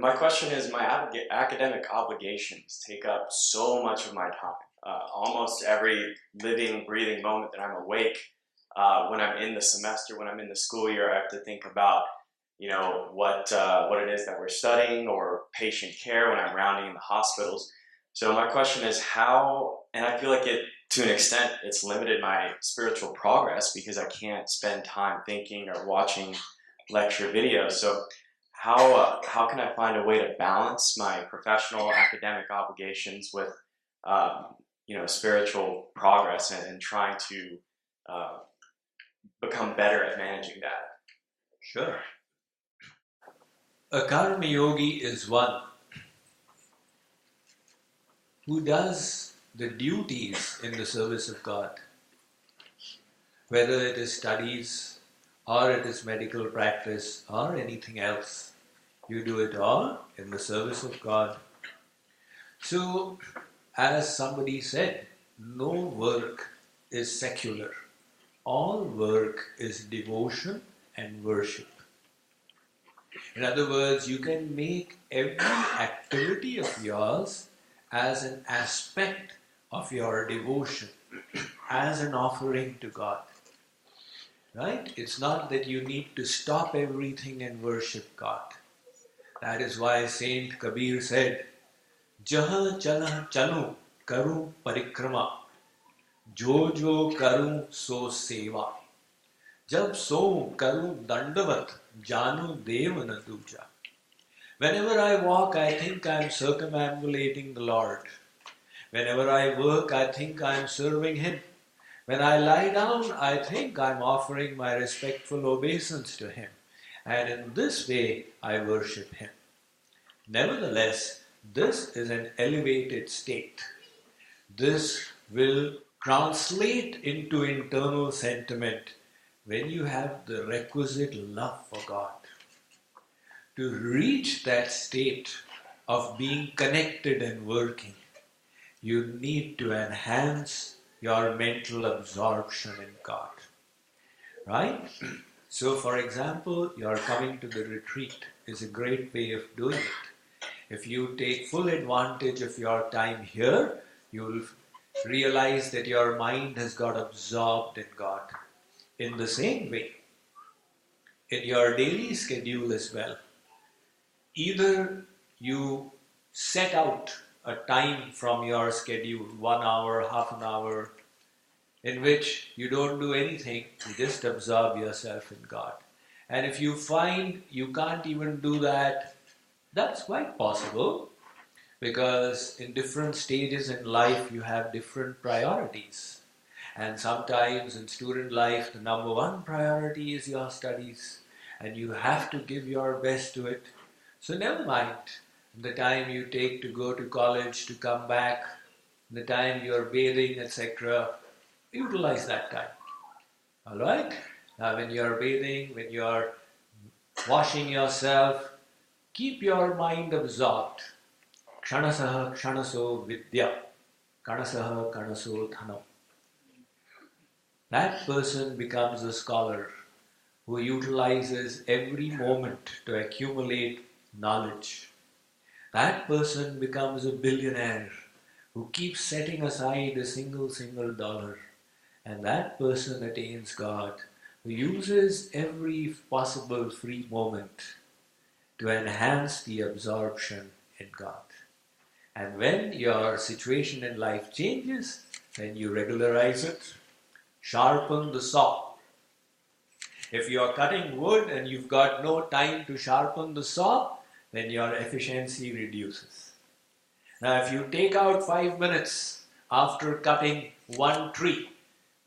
And my question is my academic obligations take up so much of my time. Uh, almost every living, breathing moment that I'm awake, uh, when I'm in the semester, when I'm in the school year, I have to think about, you know, what uh, what it is that we're studying or patient care when I'm rounding in the hospitals. So my question is how, and I feel like it to an extent it's limited my spiritual progress because I can't spend time thinking or watching lecture videos. So how uh, how can I find a way to balance my professional academic obligations with um, you know spiritual progress and, and trying to uh, become better at managing that? Sure. A karma yogi is one who does the duties in the service of God, whether it is studies or it is medical practice or anything else. You do it all in the service of God. So, as somebody said, no work is secular. All work is devotion and worship. In other words, you can make every activity of yours as an aspect of your devotion, as an offering to God. Right? It's not that you need to stop everything and worship God. That is why Saint Kabir said, Jah chala chalu karu parikrama, jo jo karu so seva. Jab so karu dandavat, janu duja. Whenever I walk, I think I am circumambulating the Lord. Whenever I work, I think I am serving Him. When I lie down, I think I am offering my respectful obeisance to Him and in this way I worship Him. Nevertheless, this is an elevated state. This will translate into internal sentiment when you have the requisite love for God. To reach that state of being connected and working, you need to enhance your mental absorption in God. Right? So, for example, your coming to the retreat is a great way of doing it. If you take full advantage of your time here, you'll realize that your mind has got absorbed in God. In the same way, in your daily schedule as well, either you set out a time from your schedule, one hour, half an hour, in which you don't do anything, you just absorb yourself in God. And if you find you can't even do that, that's quite possible because in different stages in life you have different priorities. And sometimes in student life, the number one priority is your studies, and you have to give your best to it. So, never mind the time you take to go to college, to come back, the time you're bathing, etc utilize that time. Alright? Now, when you are bathing, when you are washing yourself, keep your mind absorbed. Kshanasaha kshanaso vidya. Kanasaha kanaso dhanam. That person becomes a scholar who utilizes every moment to accumulate knowledge. That person becomes a billionaire who keeps setting aside a single, single dollar and that person attains God who uses every possible free moment to enhance the absorption in God. And when your situation in life changes, then you regularize it, sharpen the saw. If you are cutting wood and you've got no time to sharpen the saw, then your efficiency reduces. Now, if you take out five minutes after cutting one tree,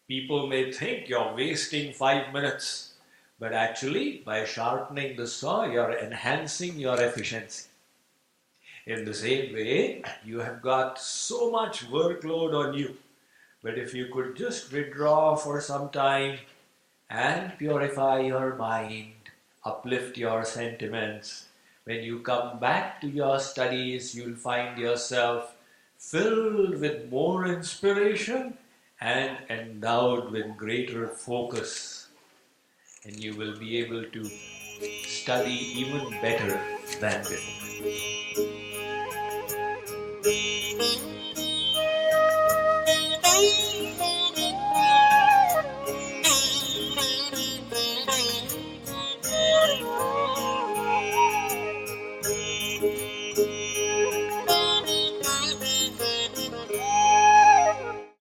People may think you're wasting five minutes, but actually, by sharpening the saw, you're enhancing your efficiency. In the same way, you have got so much workload on you, but if you could just withdraw for some time and purify your mind, uplift your sentiments, when you come back to your studies, you'll find yourself filled with more inspiration and endowed with greater focus, and you will be able to study even better than before.